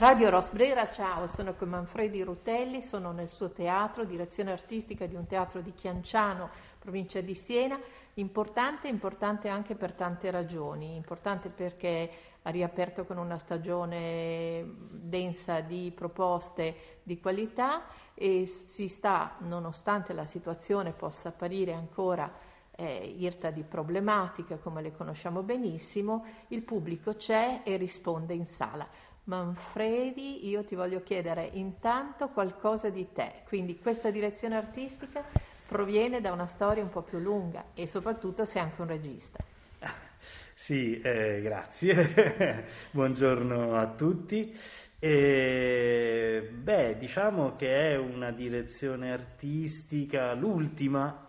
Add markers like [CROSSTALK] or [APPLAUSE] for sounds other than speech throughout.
Radio Rosbrera, ciao, sono con Manfredi Rutelli, sono nel suo teatro, direzione artistica di un teatro di Chianciano, provincia di Siena. Importante, importante anche per tante ragioni. Importante perché ha riaperto con una stagione densa di proposte di qualità e si sta, nonostante la situazione possa apparire ancora eh, irta di problematiche come le conosciamo benissimo, il pubblico c'è e risponde in sala. Manfredi, io ti voglio chiedere intanto qualcosa di te, quindi questa direzione artistica proviene da una storia un po' più lunga e soprattutto sei anche un regista. [LAUGHS] Sì, eh, grazie, [LAUGHS] buongiorno a tutti. E, beh, diciamo che è una direzione artistica, l'ultima,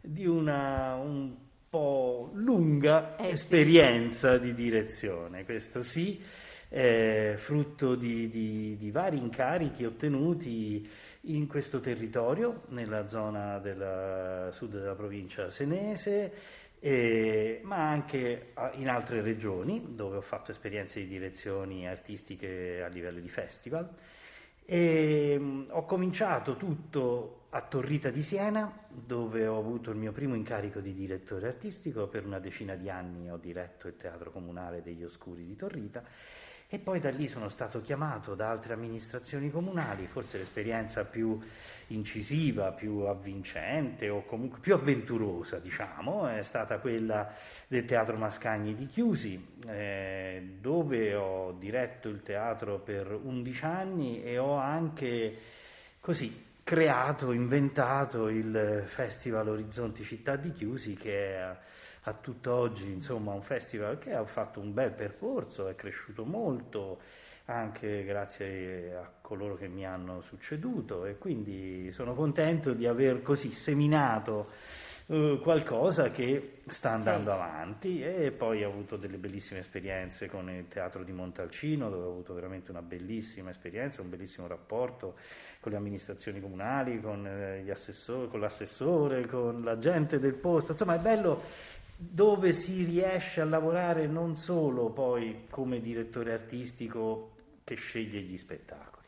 di una un po' lunga eh, esperienza sì. di direzione, questo sì eh, frutto di, di, di, vari incarichi ottenuti in questo territorio, nella zona del sud della provincia senese, eh, ma anche in altre regioni dove ho fatto esperienze di direzioni artistiche a livello di festival. E, um, ho cominciato tutto a Torrita di Siena, dove ho avuto il mio primo incarico di direttore artistico. Per una decina di anni ho diretto il Teatro Comunale degli Oscuri di Torrita e poi da lì sono stato chiamato da altre amministrazioni comunali, forse l'esperienza più incisiva, più avvincente o comunque più avventurosa, diciamo, è stata quella del Teatro Mascagni di Chiusi, eh, dove ho diretto il teatro per 11 anni e ho anche così creato, inventato il Festival Orizzonti Città di Chiusi che è a tutt'oggi insomma un festival che ha fatto un bel percorso, è cresciuto molto anche grazie a coloro che mi hanno succeduto e quindi sono contento di aver così seminato uh, qualcosa che sta andando sì. avanti e poi ho avuto delle bellissime esperienze con il teatro di Montalcino dove ho avuto veramente una bellissima esperienza, un bellissimo rapporto con le amministrazioni comunali, con, eh, assessori, con l'assessore, con la gente del posto, insomma è bello dove si riesce a lavorare non solo poi come direttore artistico che sceglie gli spettacoli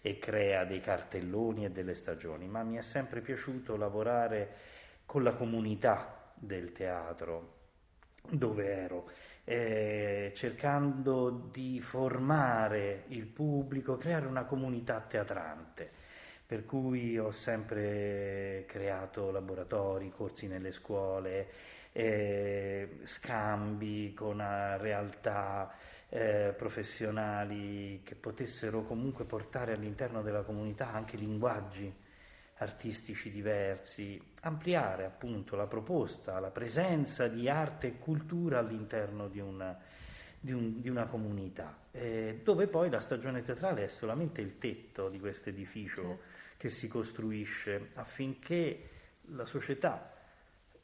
e crea dei cartelloni e delle stagioni, ma mi è sempre piaciuto lavorare con la comunità del teatro dove ero, eh, cercando di formare il pubblico, creare una comunità teatrante. Per cui ho sempre creato laboratori, corsi nelle scuole, eh, scambi con eh, realtà eh, professionali che potessero comunque portare all'interno della comunità anche linguaggi artistici diversi, ampliare appunto la proposta, la presenza di arte e cultura all'interno di una, di un, di una comunità, eh, dove poi la stagione teatrale è solamente il tetto di questo edificio certo. che si costruisce affinché la società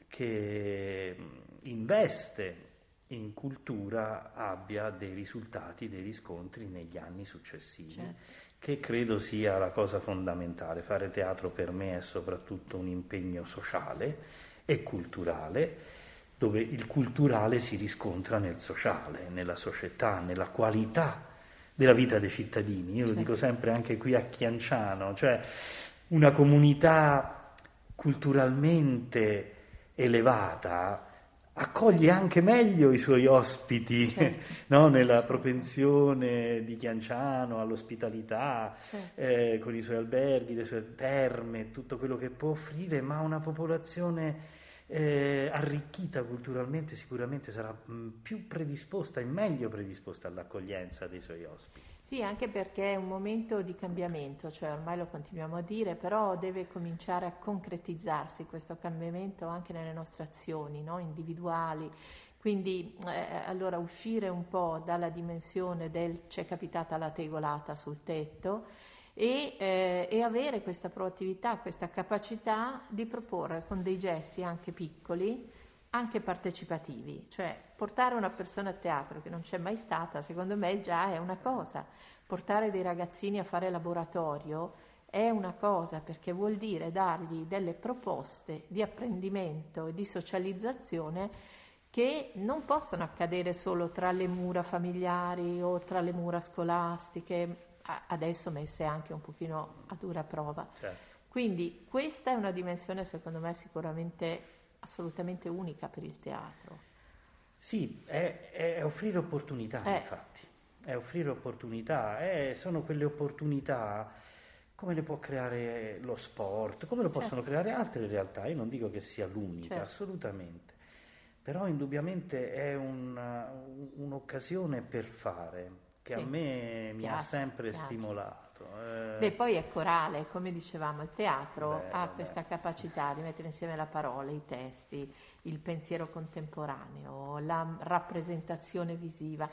che investe in cultura abbia dei risultati, dei riscontri negli anni successivi, certo. Che credo sia la cosa fondamentale. Fare teatro per me è soprattutto un impegno sociale e culturale, dove il culturale si riscontra nel sociale, nella società, nella qualità della vita dei cittadini. Io certo. lo dico sempre anche qui a Chianciano, cioè una comunità culturalmente elevata accoglie anche meglio i suoi ospiti certo. [LAUGHS] no? nella propensione di Chianciano all'ospitalità, certo. eh, con i suoi alberghi, le sue terme, tutto quello che può offrire, ma una popolazione eh, arricchita culturalmente sicuramente sarà mh, più predisposta e meglio predisposta all'accoglienza dei suoi ospiti. Sì, anche perché è un momento di cambiamento, cioè ormai lo continuiamo a dire, però deve cominciare a concretizzarsi questo cambiamento anche nelle nostre azioni no? individuali. Quindi eh, allora uscire un po' dalla dimensione del c'è capitata la tegolata sul tetto e, eh, e avere questa proattività, questa capacità di proporre con dei gesti anche piccoli anche partecipativi, cioè portare una persona a teatro che non c'è mai stata, secondo me già è una cosa, portare dei ragazzini a fare laboratorio è una cosa perché vuol dire dargli delle proposte di apprendimento e di socializzazione che non possono accadere solo tra le mura familiari o tra le mura scolastiche, adesso messe anche un pochino a dura prova. Certo. Quindi questa è una dimensione secondo me sicuramente assolutamente unica per il teatro. Sì, è, è offrire opportunità, eh. infatti, è offrire opportunità, è, sono quelle opportunità come le può creare lo sport, come lo possono certo. creare altre realtà, io non dico che sia l'unica, certo. assolutamente però indubbiamente è una, un'occasione per fare che sì, a me mi ha sempre piace. stimolato. Eh... Beh, poi è corale, come dicevamo, il teatro beh, ha questa beh. capacità di mettere insieme la parola, i testi, il pensiero contemporaneo, la rappresentazione visiva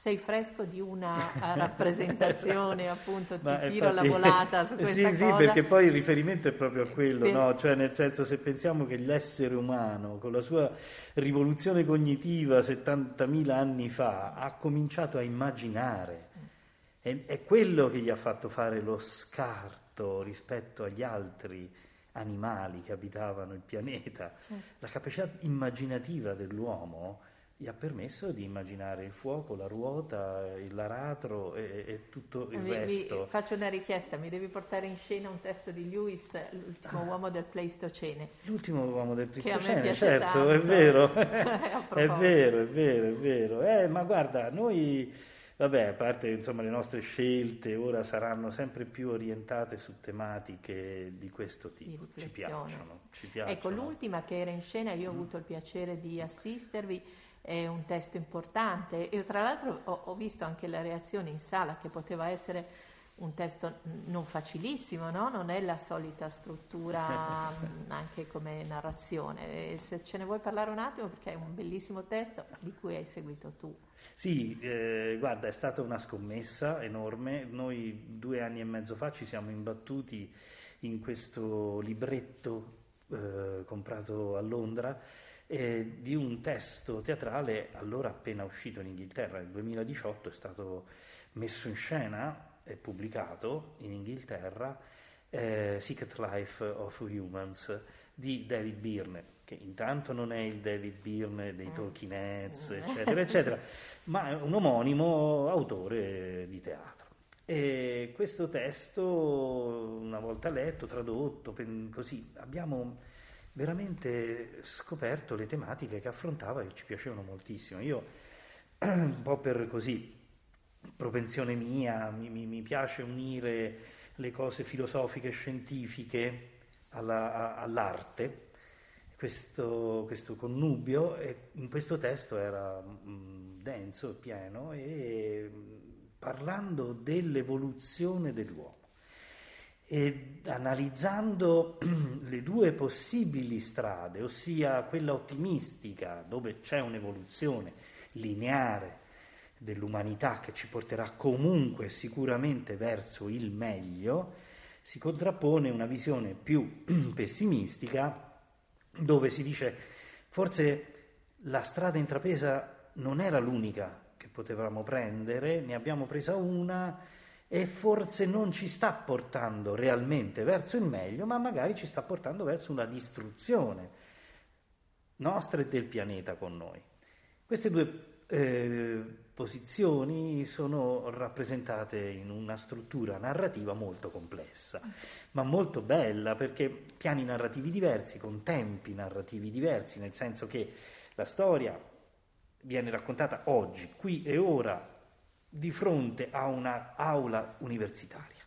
sei fresco di una eh, [LAUGHS] rappresentazione, appunto, ti Ma tiro infatti, la volata su [LAUGHS] questa sì, cosa. Sì, perché poi il riferimento è proprio a quello, per... no? Cioè, nel senso, se pensiamo che l'essere umano, con la sua rivoluzione cognitiva 70.000 anni fa, ha cominciato a immaginare, è, è quello che gli ha fatto fare lo scarto rispetto agli altri animali che abitavano il pianeta, certo. la capacità immaginativa dell'uomo gli ha permesso di immaginare il fuoco, la ruota, l'aratro e, e tutto il mi, resto. Mi, faccio una richiesta, mi devi portare in scena un testo di Lewis, l'ultimo ah. uomo del Pleistocene. L'ultimo uomo del Pleistocene, certo, tanto. [LAUGHS] è vero, è vero, è vero, è vero. Eh, ma guarda, noi, vabbè, a parte insomma, le nostre scelte ora saranno sempre più orientate su tematiche di questo tipo, ci piacciono, ci piacciono. Ecco, l'ultima che era in scena, io ho avuto il piacere di assistervi, è un testo importante. Io tra l'altro ho, ho, visto anche la reazione in sala che poteva essere un testo non facilissimo, no? non è la solita struttura [LAUGHS] anche come narrazione. E se ce ne vuoi parlare un attimo perché è un bellissimo testo di cui hai seguito tu. Sì, eh, guarda, è stata una scommessa enorme. Noi due anni e mezzo fa ci siamo imbattuti in questo libretto eh, comprato a Londra eh, di un testo teatrale allora appena uscito in Inghilterra, nel 2018 è stato messo in scena e pubblicato in Inghilterra eh, Secret Life of Humans di David Byrne, che intanto non è il David Byrne dei mm. Talking Heads, mm. eccetera, eccetera, [LAUGHS] ma è un omonimo autore di teatro. E questo testo, una volta letto, tradotto, così, abbiamo veramente scoperto le tematiche che affrontava e ci piacevano moltissimo. Io, [CLEARS THROAT] un po' per così, propensione mia, mi, mi, mi piace unire le cose filosofiche e scientifiche alla, all'arte, questo, questo, connubio in questo testo era mh, mm, denso, pieno e mm, parlando dell'evoluzione dell'uomo e analizzando [CLEARS THROAT] le due possibili strade, ossia quella ottimistica, dove c'è un'evoluzione lineare dell'umanità che ci porterà comunque sicuramente verso il meglio, si contrappone una visione più [CLEARS THROAT] pessimistica dove si dice forse la strada intrapresa non era l'unica che potevamo prendere, ne abbiamo presa una e forse non ci sta portando realmente verso il meglio, ma magari ci sta portando verso una distruzione nostra e del pianeta con noi. Queste due eh, posizioni sono rappresentate in una struttura narrativa molto complessa, ma molto bella perché piani narrativi diversi, con tempi narrativi diversi, nel senso che la storia viene raccontata oggi, qui e ora, di fronte a un'aula universitaria.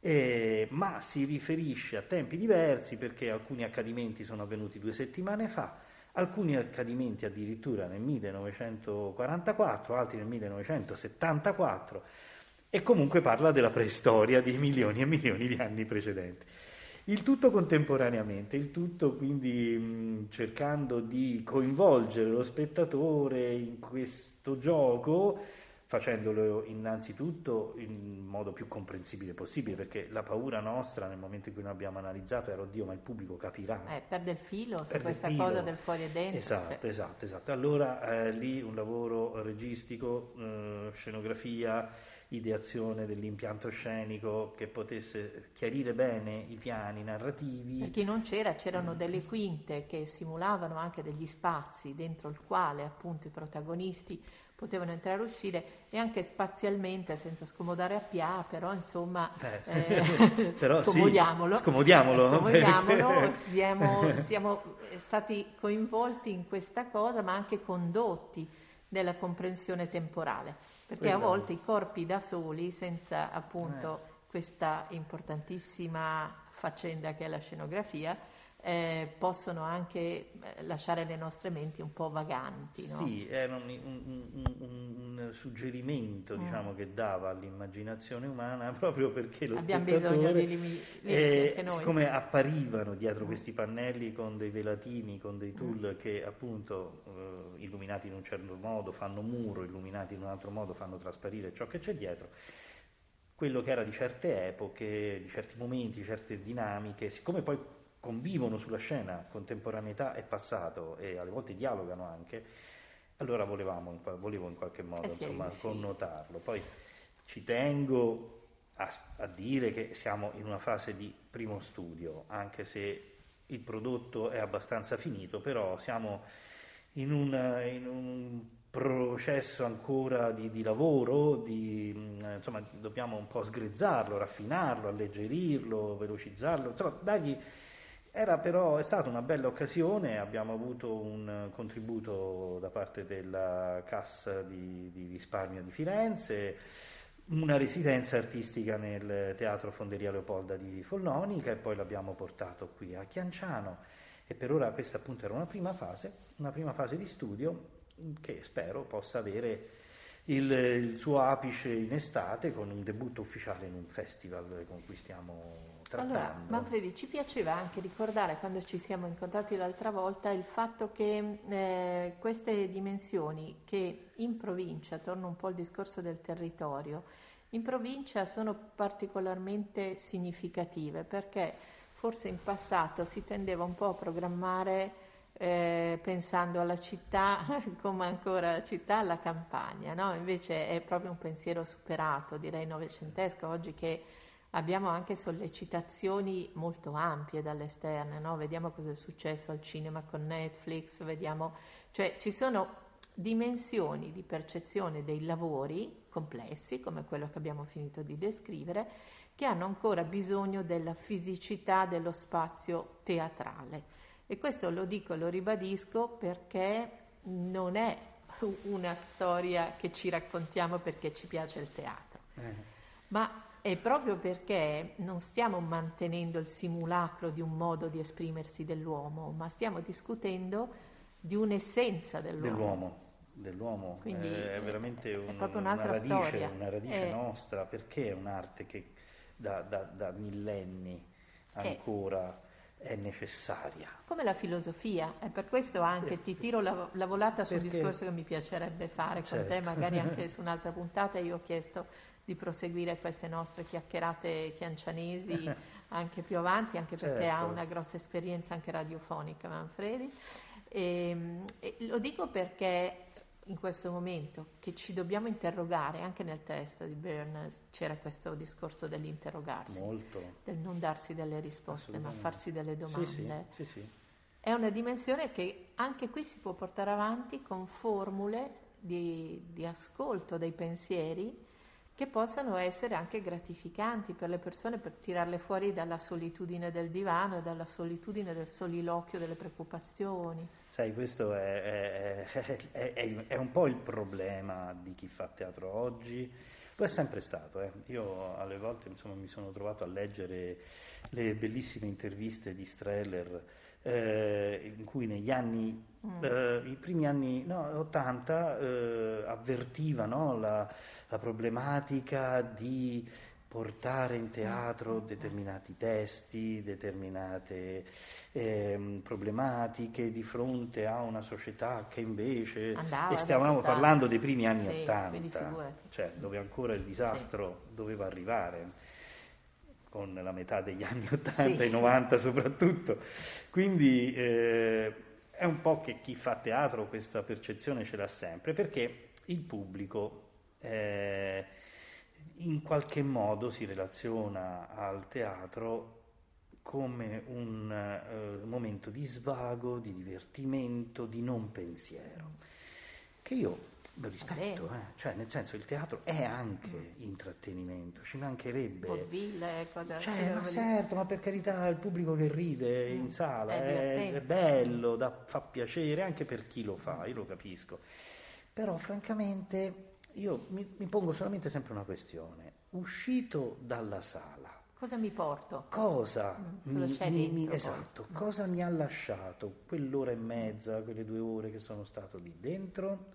Eh, ma si riferisce a tempi diversi perché alcuni accadimenti sono avvenuti due settimane fa, alcuni accadimenti addirittura nel 1944, altri nel 1974 e comunque parla della preistoria di milioni e milioni di anni precedenti. Il tutto contemporaneamente, il tutto quindi cercando di coinvolgere lo spettatore in questo gioco facendolo innanzitutto in modo più comprensibile possibile, perché la paura nostra nel momento in cui noi abbiamo analizzato era oddio, ma il pubblico capirà. Eh, perde il filo su questa filo. cosa del fuori e dentro. Esatto, cioè. esatto, esatto. Allora eh, lì un lavoro registico, eh, scenografia ideazione dell'impianto scenico che potesse chiarire bene i piani narrativi. Per chi non c'era, c'erano delle quinte che simulavano anche degli spazi dentro il quale appunto i protagonisti potevano entrare e uscire e anche spazialmente senza scomodare a Pia, però insomma eh, eh, [LAUGHS] però scomodiamolo, sì, scomodiamolo, scomodiamolo perché... [LAUGHS] siamo, siamo stati coinvolti in questa cosa ma anche condotti nella comprensione temporale, perché Quello. a volte i corpi da soli, senza appunto eh. questa importantissima faccenda che è la scenografia, eh, possono anche eh, lasciare le nostre menti un po' vaganti. No? Sì, era un, un, un, un suggerimento mm. diciamo, che dava all'immaginazione umana [LAUGHS] proprio perché lo Abbiamo bisogno di limiti, eh, siccome apparivano dietro mm. questi pannelli con dei velatini, con dei tool mm. che appunto eh, illuminati in un certo modo fanno muro, illuminati in un altro modo fanno trasparire ciò che c'è dietro, quello che era di certe epoche, di certi momenti, certe dinamiche, siccome poi convivono sulla scena contemporaneità e passato e alle volte dialogano anche, allora volevamo, volevo in qualche modo eh sì, insomma, sì. connotarlo. Poi ci tengo a, a, dire che siamo in una fase di primo studio, anche se il prodotto è abbastanza finito, però siamo in un, in un processo ancora di, di lavoro, di, insomma dobbiamo un po' sgrezzarlo, raffinarlo, alleggerirlo, velocizzarlo, insomma dargli era però, è stata una bella occasione, abbiamo avuto un contributo da parte della Cassa di, di risparmio di Firenze, una residenza artistica nel Teatro Fonderia Leopolda di Follonica e poi l'abbiamo portato qui a Chianciano. E per ora questa appunto era una prima fase, una prima fase di studio che spero possa avere il, il suo apice in estate con un debutto ufficiale in un festival con cui stiamo trattando. Allora, Manfredi, ci piaceva anche ricordare quando ci siamo incontrati l'altra volta il fatto che eh, queste dimensioni che in provincia, torno un po' al discorso del territorio, in provincia sono particolarmente significative perché forse in passato si tendeva un po' a programmare eh, pensando alla città [LAUGHS] come ancora la città, alla campagna, no? invece è proprio un pensiero superato, direi novecentesco, oggi che abbiamo anche sollecitazioni molto ampie dall'esterno, no? vediamo cosa è successo al cinema con Netflix, vediamo, cioè ci sono dimensioni di percezione dei lavori complessi, come quello che abbiamo finito di descrivere, che hanno ancora bisogno della fisicità dello spazio teatrale. E questo lo dico e lo ribadisco perché non è una storia che ci raccontiamo perché ci piace il teatro, eh. ma è proprio perché non stiamo mantenendo il simulacro di un modo di esprimersi dell'uomo, ma stiamo discutendo di un'essenza dell'uomo. Dell'uomo, dell'uomo. Quindi è veramente un, è una radice, una radice è... nostra, perché è un'arte che da, da, da millenni ancora è... è necessaria. Come la filosofia, è per questo anche eh, ti tiro la, la volata sul perché... discorso che mi piacerebbe fare certo. con te, certo. magari anche [LAUGHS] su un'altra puntata. Io ho chiesto di proseguire queste nostre chiacchierate chiancianesi anche più avanti, anche perché certo. ha una grossa esperienza anche radiofonica Manfredi. E, ehm, e lo dico perché in questo momento che ci dobbiamo interrogare, anche nel testo di Burns c'era questo discorso dell'interrogarsi, Molto. del non darsi delle risposte, ma farsi delle domande. Sì, sì, sì, È una dimensione che anche qui si può portare avanti con formule di, di ascolto dei pensieri che possano essere anche gratificanti per le persone per tirarle fuori dalla solitudine del divano e dalla solitudine del soliloquio delle preoccupazioni. Sai, questo è, è, è, è un po' il problema di chi fa teatro oggi. Lo è sempre stato. Eh. Io alle volte insomma, mi sono trovato a leggere le bellissime interviste di Streller eh, in cui negli anni, mm. eh, i primi anni no, 80 eh, avvertiva no, la la problematica di portare in teatro determinati testi, determinate eh, problematiche di fronte a una società che invece Andava, e stavamo parlando dei primi anni sì, 80 cioè dove ancora il disastro sì. doveva arrivare con la metà degli [LAUGHS] anni 80 sì. e 90 soprattutto quindi eh, è un po' che chi fa teatro questa percezione ce l'ha sempre perché il pubblico eh, in qualche modo si relaziona al teatro come un eh, momento di svago, di divertimento, di non pensiero, che io lo rispetto, eh. cioè nel senso il teatro è anche mm. intrattenimento, ci mancherebbe. Vaudeville, ecco, cioè, ma certo, ma per carità il pubblico che ride mm. in sala è, è bello, da, fa piacere anche per chi lo fa, io lo capisco. Però francamente io mi, mi pongo solamente sempre una questione, uscito dalla sala, Cosa mi porto? Cosa, mm, mi, mi, mi, esatto, cosa mi ha lasciato quell'ora e mezza, quelle due ore che sono stato lì dentro?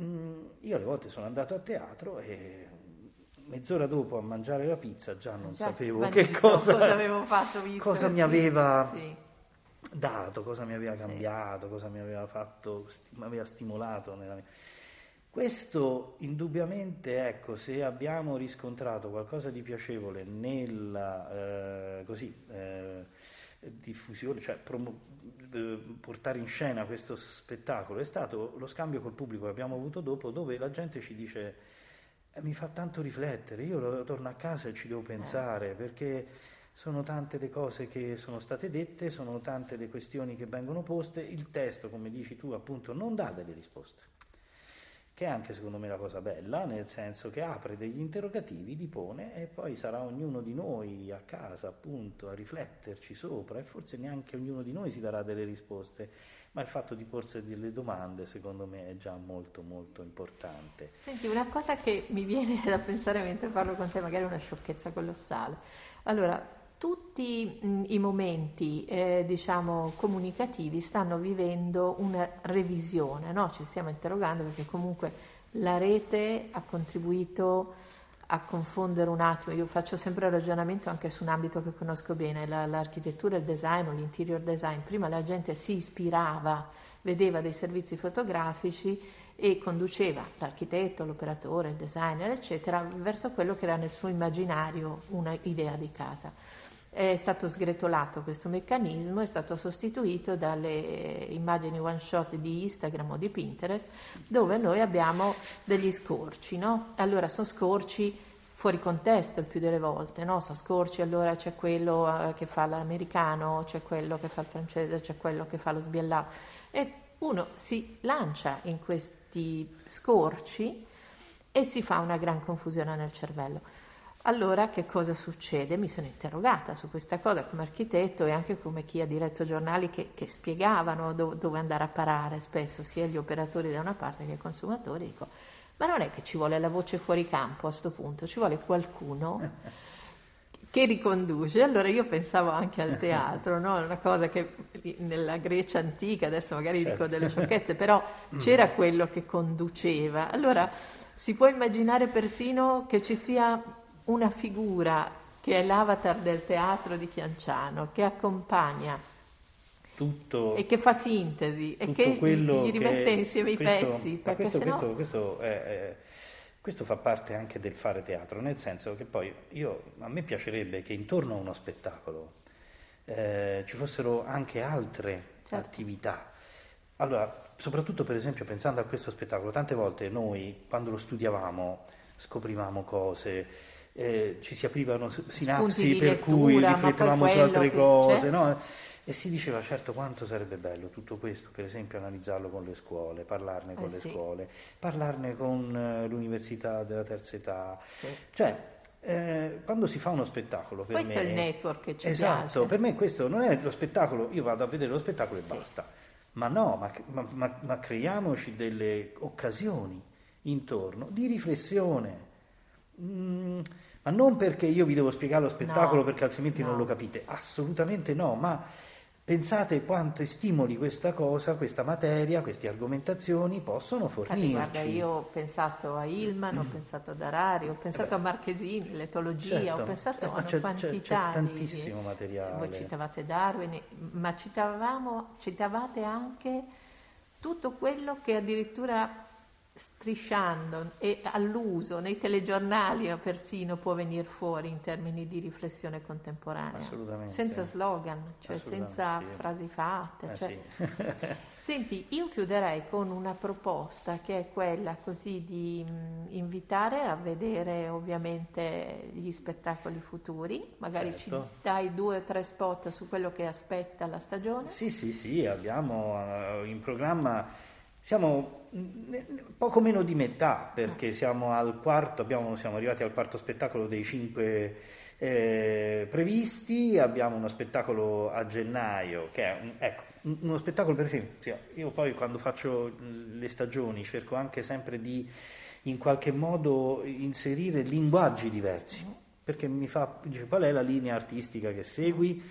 Mm, io alle volte sono andato a teatro e mezz'ora dopo a mangiare la pizza già non già sapevo che cosa, cosa, [LAUGHS] avevo fatto, visto, cosa mi aveva sì. dato, cosa mi aveva cambiato, sì. cosa mi aveva fatto, mi aveva stimolato nella mia... Questo indubbiamente, ecco, se abbiamo riscontrato qualcosa di piacevole nella eh, così, eh, diffusione, cioè promo- eh, portare in scena questo spettacolo, è stato lo scambio col pubblico che abbiamo avuto dopo, dove la gente ci dice eh, mi fa tanto riflettere, io torno a casa e ci devo pensare, perché sono tante le cose che sono state dette, sono tante le questioni che vengono poste, il testo, come dici tu, appunto, non dà delle risposte che è anche secondo me la cosa bella, nel senso che apre degli interrogativi, li pone e poi sarà ognuno di noi a casa appunto a rifletterci sopra e forse neanche ognuno di noi si darà delle risposte, ma il fatto di porsi delle domande secondo me è già molto molto importante. Senti, una cosa che mi viene [LAUGHS] da pensare mentre parlo con te, magari una sciocchezza colossale. Allora, tutti i momenti eh, diciamo, comunicativi stanno vivendo una revisione, no? ci stiamo interrogando perché comunque la rete ha contribuito a confondere un attimo, io faccio sempre il ragionamento anche su un ambito che conosco bene, la, l'architettura, il design o l'interior design, prima la gente si ispirava, vedeva dei servizi fotografici e conduceva l'architetto, l'operatore, il designer, eccetera, verso quello che era nel suo immaginario un'idea di casa è stato sgretolato questo meccanismo, è stato sostituito dalle immagini one shot di Instagram o di Pinterest, dove noi abbiamo degli scorci, no? Allora sono scorci fuori contesto il più delle volte, no? Sono scorci, allora c'è quello eh, che fa l'americano, c'è quello che fa il francese, c'è quello che fa lo sbiellato. E uno si lancia in questi scorci e si fa una gran confusione nel cervello. Allora che cosa succede? Mi sono interrogata su questa cosa come architetto e anche come chi ha diretto giornali che, che spiegavano do, dove andare a parare spesso, sia gli operatori da una parte che i consumatori. Dico, ma non è che ci vuole la voce fuori campo a questo punto, ci vuole qualcuno [LAUGHS] che riconduce. Allora io pensavo anche al teatro, no? una cosa che nella Grecia antica, adesso magari certo. dico delle [LAUGHS] sciocchezze, però c'era quello che conduceva. Allora si può immaginare persino che ci sia una figura che è l'avatar del teatro di Chianciano, che accompagna tutto, e che fa sintesi e che gli rimette insieme questo, i pezzi. Questo, sennò... questo, questo, è, questo, fa parte anche del fare teatro, nel senso che poi io, a me piacerebbe che intorno a uno spettacolo eh, ci fossero anche altre certo. attività. Allora, soprattutto per esempio pensando a questo spettacolo, tante volte noi quando lo studiavamo scoprivamo cose, eh, ci si aprivano sinapsi per lettura, cui riflettevamo su altre cose, no? E si diceva certo quanto sarebbe bello tutto questo, per esempio analizzarlo con le scuole, parlarne con eh le sì. scuole, parlarne con eh, l'università della terza età. Sì. Cioè, eh, quando si fa uno spettacolo per questo me, è il network che ci esatto, piace. per me questo non è lo spettacolo, io vado a vedere lo spettacolo e sì. basta. Ma no, ma, ma, ma, ma creiamoci delle occasioni intorno di riflessione. Mm, ma non perché io vi devo spiegare lo spettacolo no, perché altrimenti no. non lo capite, assolutamente no, ma pensate quanto stimoli questa cosa, questa materia, queste argomentazioni possono fornirci. Guarda, io ho pensato a Ilman, ho pensato ad Arari, ho pensato a Marchesini, l'etologia, certo. ho pensato eh, a una c'è, quantità c'è, c'è tantissimo di... materiale. Voi citavate Darwin, ma citavamo, citavate anche tutto quello che addirittura strisciando e all'uso nei telegiornali persino può venire fuori in termini di riflessione contemporanea. Assolutamente. Senza slogan, cioè senza sì. frasi fatte. Eh, cioè. sì. [LAUGHS] Senti, io chiuderei con una proposta che è quella così di mh, invitare a vedere ovviamente gli spettacoli futuri, magari Certo. ci dai due o tre spot su quello che aspetta la stagione. Sì, sì, sì, abbiamo eh, in programma, siamo mm, poco meno di metà perché siamo al quarto, abbiamo- siamo arrivati al quarto spettacolo dei cinque eh, previsti, abbiamo uno spettacolo a gennaio che è un- ecco, un- uno spettacolo per esempio, io poi quando faccio mm, le stagioni cerco anche sempre di in qualche modo inserire linguaggi diversi perché mi fa, dice, qual è la linea artistica che segui?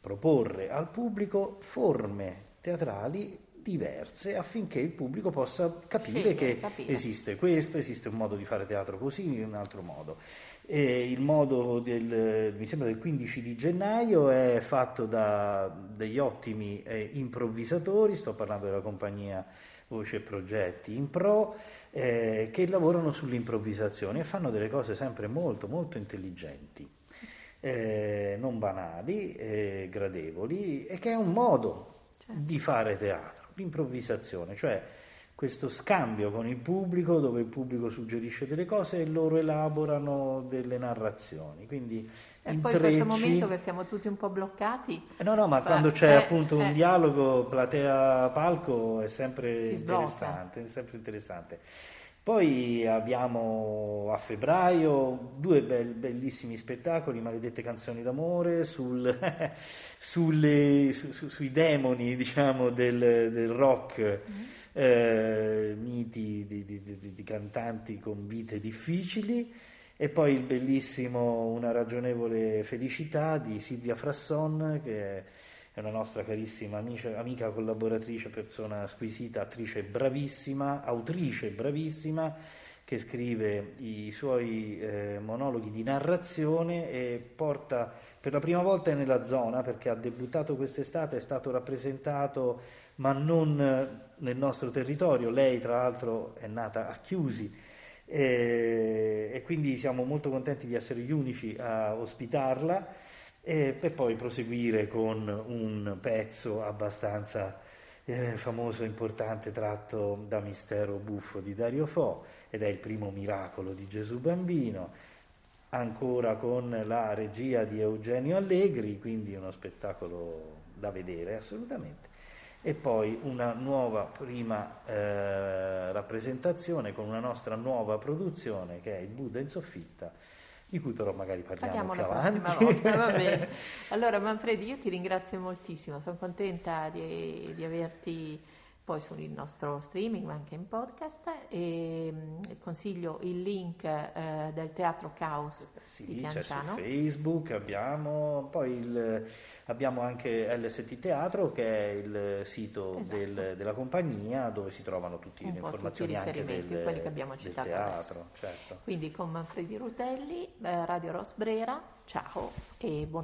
proporre al pubblico forme teatrali diverse affinché il pubblico possa capire Scegliere, che capire. esiste questo, esiste un modo di fare teatro così, un altro modo. E il modo del, mi sembra del 15 di gennaio è fatto da degli ottimi eh, improvvisatori, sto parlando della compagnia Voce Progetti in Pro, eh, che lavorano sull'improvvisazione e fanno delle cose sempre molto molto intelligenti eh, non banali, eh, gradevoli, e che è un modo Certo. di fare teatro, l'improvvisazione, cioè questo scambio con il pubblico dove il pubblico suggerisce delle cose e loro elaborano delle narrazioni. Quindi E poi in questo intrecci- momento che siamo tutti un po' bloccati, No, no, ma Fa- quando c'è eh, appunto un eh. dialogo platea-palco è sempre interessante, è sempre interessante. Poi abbiamo a febbraio due bel- bellissimi spettacoli, Maledette canzoni d'amore, sul- [LAUGHS] sulle- su- su- sui demoni diciamo, del, del rock, eh, miti di, di- di- di cantanti con vite difficili. E poi il bellissimo Una ragionevole felicità di Silvia Frasson, che è una nostra carissima amica, amica collaboratrice, persona squisita, attrice bravissima, autrice bravissima, che scrive i suoi eh, monologhi di narrazione e porta per la prima volta nella zona, perché ha debuttato quest'estate, è stato rappresentato, ma non eh, nel nostro territorio. Lei, tra l'altro, è nata a Chiusi e, e quindi siamo molto contenti di essere gli unici a ospitarla e per poi proseguire con un pezzo abbastanza eh, famoso e importante tratto da Mistero Buffo di Dario Fo ed è il primo miracolo di Gesù Bambino ancora con la regia di Eugenio Allegri quindi uno spettacolo da vedere assolutamente. E poi una nuova prima eh, rappresentazione con una nostra nuova produzione che è il Buddha in soffitta, di cui però magari parliamo parliamo la avanti. prossima volta, va bene. [LAUGHS] Allora Manfredi, io ti ringrazio moltissimo, sono contenta di, di averti poi sul nostro streaming ma anche in podcast e mm, consiglio il link eh, del Teatro Caos di Sì, c'è su. Facebook, abbiamo poi il, abbiamo anche LST Teatro che è il sito Esatto. del- della compagnia dove si trovano tutte le informazioni tutti i anche riferimenti, del, quelli che abbiamo citato teatro. Certo. Quindi con Manfredi Rutelli, eh, Radio Rosbrera, ciao e buon